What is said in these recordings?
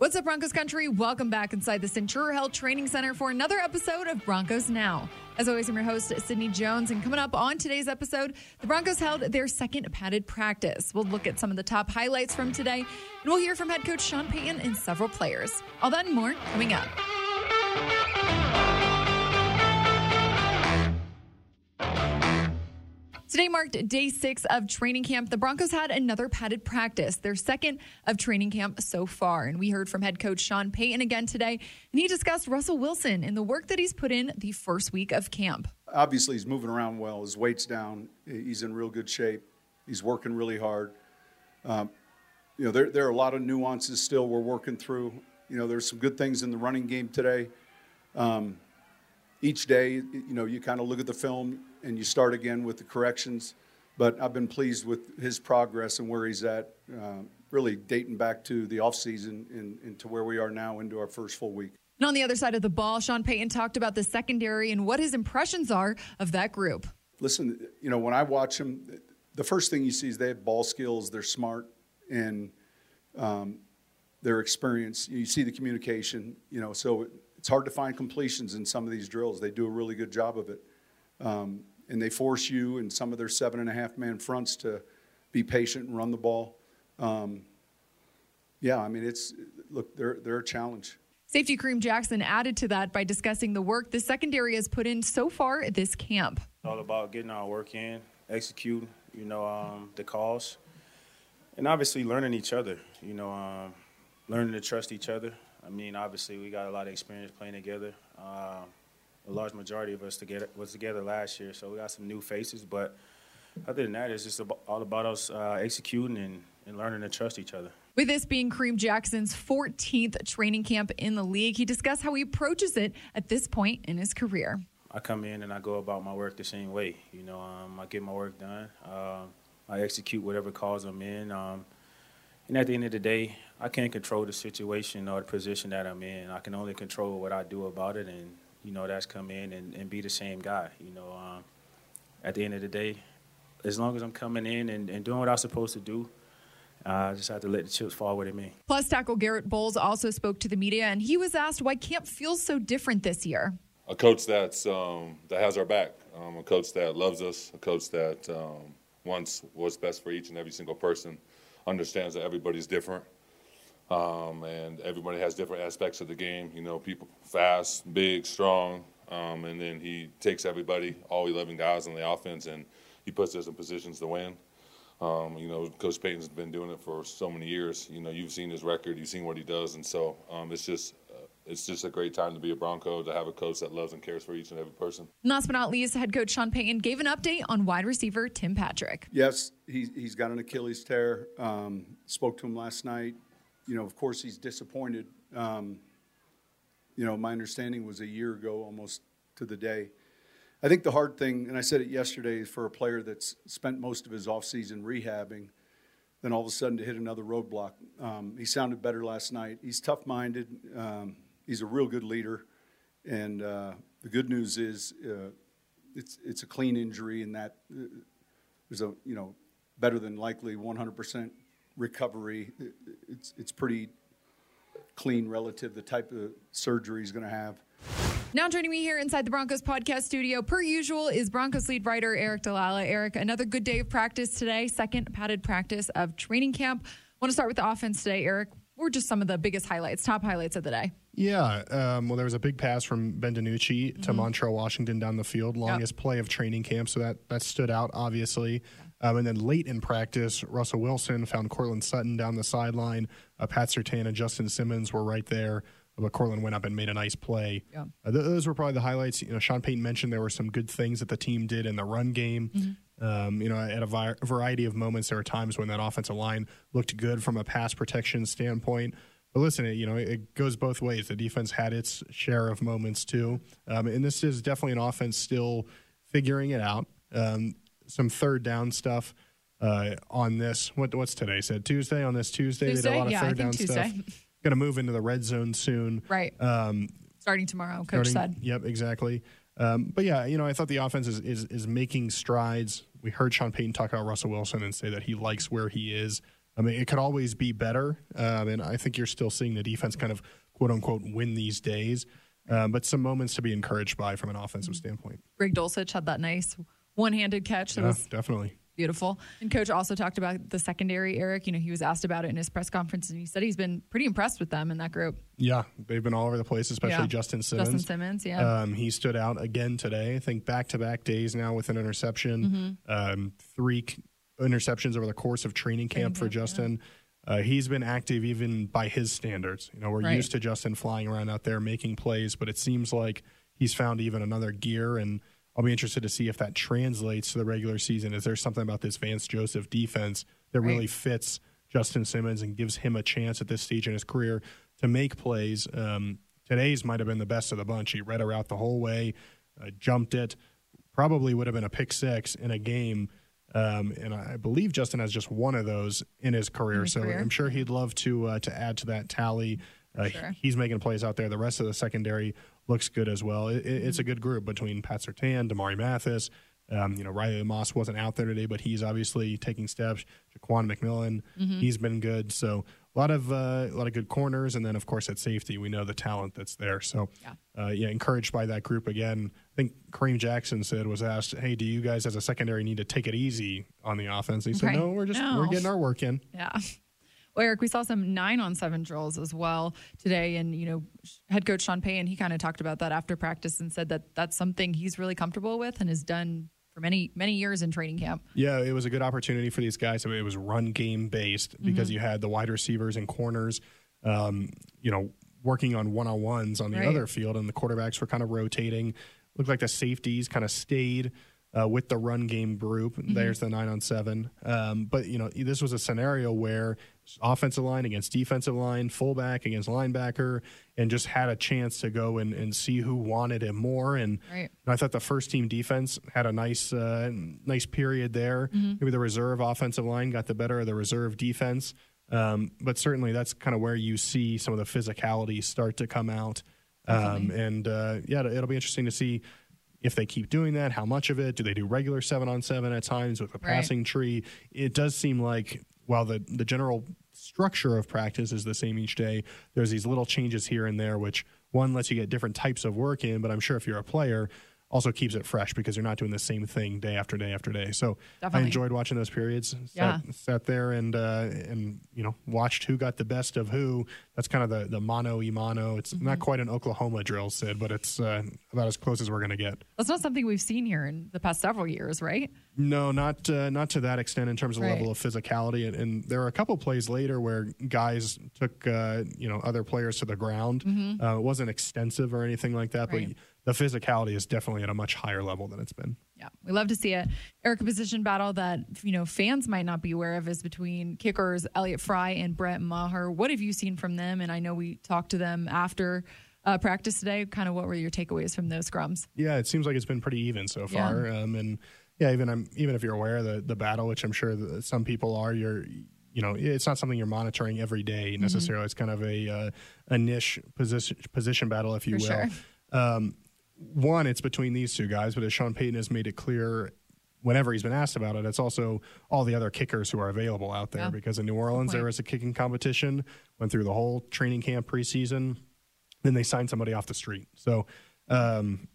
What's up, Broncos country? Welcome back inside the Centura Health Training Center for another episode of Broncos Now. As always, I'm your host, Sydney Jones. And coming up on today's episode, the Broncos held their second padded practice. We'll look at some of the top highlights from today, and we'll hear from head coach Sean Payton and several players. All that and more coming up. Today marked day six of training camp. The Broncos had another padded practice, their second of training camp so far. And we heard from head coach Sean Payton again today, and he discussed Russell Wilson and the work that he's put in the first week of camp. Obviously, he's moving around well. His weight's down. He's in real good shape. He's working really hard. Um, you know, there, there are a lot of nuances still we're working through. You know, there's some good things in the running game today. Um, each day, you know, you kind of look at the film and you start again with the corrections. But I've been pleased with his progress and where he's at, uh, really dating back to the offseason and, and to where we are now into our first full week. And on the other side of the ball, Sean Payton talked about the secondary and what his impressions are of that group. Listen, you know, when I watch them, the first thing you see is they have ball skills, they're smart, and um, their experience. You see the communication, you know, so it's hard to find completions in some of these drills. They do a really good job of it. Um, and they force you and some of their seven and a half man fronts to be patient and run the ball. Um, yeah, I mean, it's look, they're they're a challenge. Safety Kareem Jackson added to that by discussing the work the secondary has put in so far at this camp. All about getting our work in, execute, you know, um, the calls, and obviously learning each other. You know, um, learning to trust each other. I mean, obviously we got a lot of experience playing together. Uh, a large majority of us together was together last year, so we got some new faces. But other than that, it's just all about us uh, executing and, and learning to trust each other. With this being Kareem Jackson's 14th training camp in the league, he discussed how he approaches it at this point in his career. I come in and I go about my work the same way. You know, um, I get my work done. Uh, I execute whatever calls I'm in. Um, and at the end of the day, I can't control the situation or the position that I'm in. I can only control what I do about it, and you know, that's come in and, and be the same guy. You know, um, at the end of the day, as long as I'm coming in and, and doing what I'm supposed to do, uh, I just have to let the chips fall where they may. Plus, tackle Garett Bolles also spoke to the media, and he was asked why camp feels so different this year. A coach that's um, that has our back, um, a coach that loves us, a coach that um, wants what's best for each and every single person, understands that everybody's different. Um, and everybody has different aspects of the game. You know, people fast, big, strong, um, and then he takes everybody, all 11 guys on the offense, and he puts us in positions to win. Um, you know, Coach Payton's been doing it for so many years. You know, you've seen his record, you've seen what he does, and so um, it's just uh, it's just a great time to be a Bronco to have a coach that loves and cares for each and every person. Last but not least, head coach Sean Payton gave an update on wide receiver Tim Patrick. Yes, he, he's got an Achilles tear. Um, spoke to him last night you know, of course, he's disappointed. Um, you know, my understanding was a year ago, almost to the day. I think the hard thing, and I said it yesterday, is for a player that's spent most of his offseason rehabbing, then all of a sudden to hit another roadblock. Um, he sounded better last night. He's tough minded. Um, he's a real good leader. And uh, the good news is uh, it's, it's a clean injury, and that uh, there's a, you know, better than likely 100% recovery. It's, it's pretty clean relative the type of surgery he's going to have. Now joining me here inside the Broncos podcast studio, per usual, is Broncos lead writer Aric DiLalla. Aric, another good day of practice today, second padded practice of training camp. I want to start with the offense today, Aric. What were just some of the biggest highlights, top highlights of the day? Yeah, um, well, there was a big pass from Ben DiNucci mm-hmm. to Montrell Washington down the field, longest yep. play of training camp, so that that stood out obviously. Um, and then late in practice, Russell Wilson found Courtland Sutton down the sideline. Uh, Pat Surtain and Justin Simmons were right there, but Courtland went up and made a nice play. Yeah. Uh, th- those were probably the highlights. You know, Sean Payton mentioned there were some good things that the team did in the run game. Mm-hmm. Um, you know, at a vi- variety of moments, there were times when that offensive line looked good from a pass protection standpoint. But listen, you know, it goes both ways. The defense had its share of moments too, um, and this is definitely an offense still figuring it out. Um, some third down stuff uh, on this. What, what's today? Said Tuesday on this Tuesday. Tuesday? They did a lot of yeah, third down Tuesday. stuff. Going to move into the red zone soon. Right. Um, starting tomorrow, coach starting, said. Yep, exactly. Um, but yeah, you know, I thought the offense is, is, is making strides. We heard Sean Payton talk about Russell Wilson and say that he likes where he is. I mean, it could always be better, um, and I think you're still seeing the defense kind of quote unquote win these days. Um, but some moments to be encouraged by from an offensive standpoint. Greg Dulcich had that nice one-handed catch that Yeah, was definitely. beautiful. And coach also talked about the secondary, Aric. You know, he was asked about it in his press conference and he said he's been pretty impressed with them in that group. Yeah, they've been all over the place, especially Yeah. Justin Simmons. Justin Simmons, yeah. Um, he stood out again today. I think back to back days now with an interception, Mm-hmm. um, three interceptions over the course of training camp for. Justin. Uh, he's been active even by his standards. You know, we're Right. used to Justin flying around out there making plays, but it seems like he's found even another gear. And I'll be interested to see if that translates to the regular season. Is there something about this Vance Joseph defense that Right. really fits Justin Simmons and gives him a chance at this stage in his career to make plays? Um, today's might have been the best of the bunch. He read her out the whole way, uh, jumped it, probably would have been a pick six in a game. Um, and I believe Justin has just one of those in his career, his so career. I'm sure he'd love to uh, to add to that tally. Uh, Sure. He's making plays out there. The rest of the secondary looks good as well. It, it- it's a good group between Pat Surtain, Damarri Mathis. Um, you know, Riley Moss wasn't out there today, but he's obviously taking steps. Ja'Quan McMillian, Mm-hmm. he's been good. So a lot of uh, a lot of good corners, and then of course at safety, we know the talent that's there. So Yeah. uh, yeah, encouraged by that group again. I think Kareem Jackson said was asked, "Hey, do you guys as a secondary need to take it easy on the offense?" He said, Right. "No, we're just No. we're getting our work in." Yeah. Well, Aric, we saw some nine on seven drills as well today. And, you know, head coach Sean Payton, he kind of talked about that after practice and said that that's something he's really comfortable with and has done for many, many years in training camp. Yeah, it was a good opportunity for these guys. So it was run game based because Mm-hmm. you had the wide receivers and corners, um, you know, working on one on ones on the Right. other field, and the quarterbacks were kind of rotating. Looked like the safeties kind of stayed uh, with the run game group. Mm-hmm. There's the nine on seven. Um, but you know, this was a scenario where offensive line against defensive line, fullback against linebacker, and just had a chance to go and, and see who wanted it more. And Right. and I thought the first team defense had a nice, uh, nice period there. Maybe the reserve offensive line got the better of the reserve defense, um, but certainly that's kind of where you see some of the physicality start to come out. Um, and uh, yeah, it'll be interesting to see if they keep doing that. How much of it do they do regular seven on seven at times with a Right. passing tree? It does seem like while the the general structure of practice is the same each day, there's these little changes here and there, which one lets you get different types of work in. But I'm sure if you're a player, also keeps it fresh because you're not doing the same thing day after day after day. So Definitely. I enjoyed watching those periods. Sat, Yeah. sat there and uh, and you know watched who got the best of who. That's kind of the the mono e mono. It's Mm-hmm. not quite an Oklahoma drill, Sid, but it's uh, about as close as we're going to get. That's not something we've seen here in the past several years, right? No, not uh, not to that extent in terms of Right. level of physicality. And, and there were a couple plays later where guys took uh, you know other players to the ground. Uh, it wasn't extensive or anything like that, Mm-hmm. Right. but the physicality is definitely at a much higher level than it's been. Yeah, we love to see it. Aric, a position battle that you know fans might not be aware of is between kickers Elliott Fry and Brett Maher. What have you seen from them? And I know we talked to them after uh, practice today. Kind of what were your takeaways from those scrums? Yeah, it seems like it's been pretty even so Yeah. far. Um, and yeah, even I'm even if you're aware of the the battle, which I'm sure some people are, you're you know it's not something you're monitoring every day Mm-hmm. necessarily. It's kind of a uh, a niche position position battle, if you For will. sure. Um, one, it's between these two guys, but as Sean Payton has made it clear. Whenever he's been asked about it, it's also all the other kickers who are available out there Yeah. because in New Orleans there was a kicking competition, went through the whole training camp preseason, then they signed somebody off the street. So um,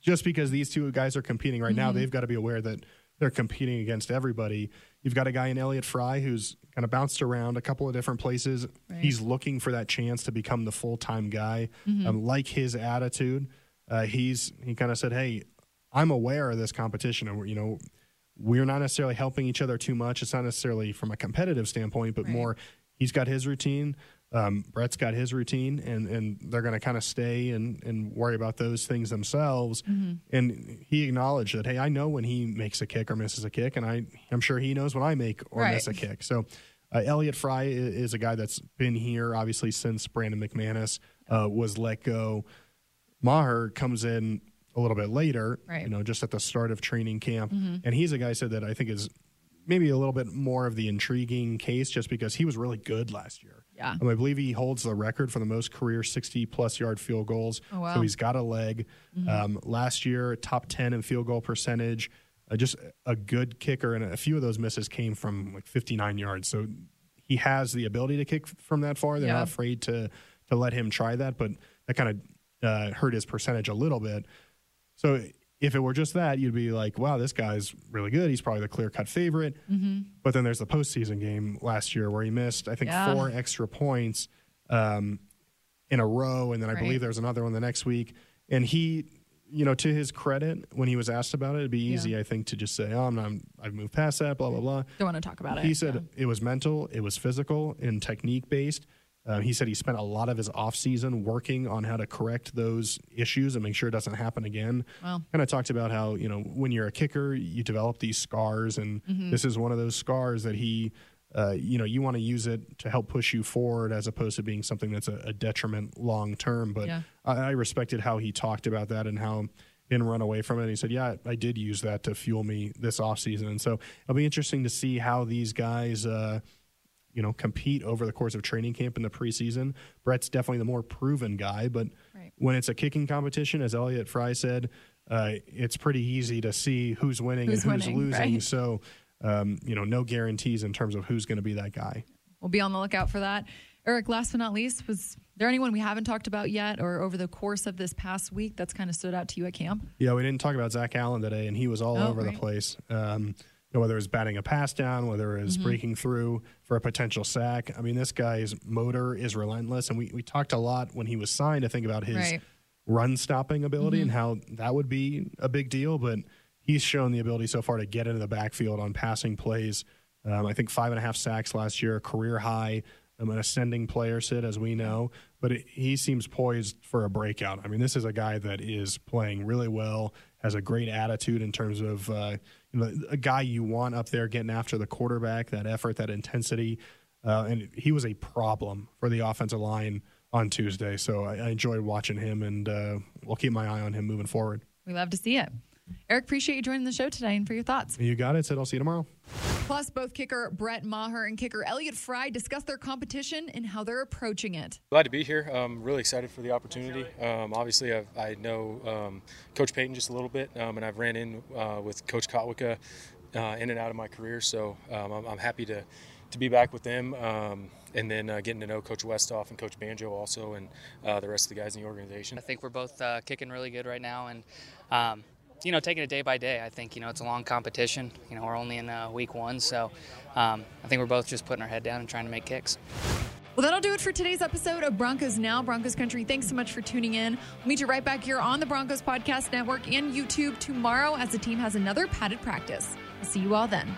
just because these two guys are competing right Mm-hmm. now, they've got to be aware that they're competing against everybody. You've got a guy in Elliott Fry who's kind of bounced around a couple of different places. Right. He's looking for that chance to become the full time guy. Mm-hmm. Um, like his attitude, uh, he's he kind of said, "Hey, I'm aware of this competition, and we're, you know." We're not necessarily helping each other too much. It's not necessarily from a competitive standpoint, but Right. more he's got his routine. Um, Brett's got his routine, and, and they're going to kind of stay and, and worry about those things themselves. And he acknowledged that, hey, I know when he makes a kick or misses a kick, and I, I'm sure he knows when I make or Right. miss a kick. So uh, Elliott Fry is a guy that's been here, obviously, since Brandon McManus uh, was let go. Maher comes in a little bit later, Right. you know, just at the start of training camp. And he's a guy said that I think is maybe a little bit more of the intriguing case just because he was really good last year. Yeah. Um, I believe he holds the record for the most career 60 plus yard field goals. Oh, wow. So he's got a leg. Um, last year, top 10 in field goal percentage. uh, just a good kicker, and a few of those misses came from like 59 yards. So he has the ability to kick from that far. They're Yeah. not afraid to to let him try that, but that kind of uh, hurt his percentage a little bit. So if it were just that, you'd be like, wow, this guy's really good. He's probably the clear cut favorite. But then there's the postseason game last year where he missed, I think, Yeah. four extra points um, in a row. And then I Right. believe there's another one the next week. And he, you know, to his credit, when he was asked about it, it'd be easy, Yeah. I think, to just say, oh, I'm not, I've moved past that, blah, blah, blah. Don't want to talk about it. He said Yeah. it was mental, it was physical, and technique based. Uh, he said he spent a lot of his offseason working on how to correct those issues and make sure it doesn't happen again. Wow. Kind of talked about how, you know, when you're a kicker, you develop these scars, and Mm-hmm. this is one of those scars that he, uh, you know, you want to use it to help push you forward as opposed to being something that's a, a detriment long term. But Yeah. I, I respected how he talked about that and how he didn't run away from it. He said, "Yeah, I did use that to fuel me this offseason." And so it'll be interesting to see how these guys, uh, you know, compete over the course of training camp in the preseason. Brett's definitely the more proven guy, but Right. when it's a kicking competition, as Elliott Fry said, uh, it's pretty easy to see who's winning Who's and who's winning, losing. right. So, um, you know, no guarantees in terms of who's going to be that guy. We'll be on the lookout for that. Aric, last but not least, was there anyone we haven't talked about yet or over the course of this past week that's kind of stood out to you at camp? Yeah, we didn't talk about Zach Allen today, and he was all Oh, over right. the place. Um, know, whether it was batting a pass down, whether it was Mm-hmm. breaking through for a potential sack. I mean, this guy's motor is relentless, and we, we talked a lot when he was signed. I think about his Right. run stopping ability Mm-hmm. and how that would be a big deal, but he's shown the ability so far to get into the backfield on passing plays. Um, I think five and a half sacks last year, career high. I'm an ascending player, Sid, as we know, but it, he seems poised for a breakout. I mean, this is a guy that is playing really well, has a great attitude in terms of uh, you know a guy you want up there getting after the quarterback, that effort, that intensity, uh, and he was a problem for the offensive line on Tuesday. So I, I enjoyed watching him, and uh, we'll keep my eye on him moving forward. We love to see it. Aric, appreciate you joining the show today and for your thoughts. You got it, Sid I'll see you tomorrow. Plus, both kicker Brett Maher and kicker Elliott Fry discuss their competition and how they're approaching it. Glad to be here. I'm really excited for the opportunity. Um, obviously, I've, I know um, Coach Payton just a little bit, um, and I've ran in uh, with Coach Kotwica uh, in and out of my career. So um, I'm, I'm happy to, to be back with them, um, and then uh, getting to know Coach Westhoff and Coach Banjo also, and uh, the rest of the guys in the organization. I think we're both uh, kicking really good right now, and um, you know, taking it day by day. I think you know it's a long competition. You know, we're only in uh, week one, so um, I think we're both just putting our head down and trying to make kicks. Well, that'll do it for today's episode of Broncos Now, Broncos Country. Thanks so much for tuning in. We'll meet you right back here on the Broncos Podcast Network and YouTube tomorrow as the team has another padded practice. I'll see you all then.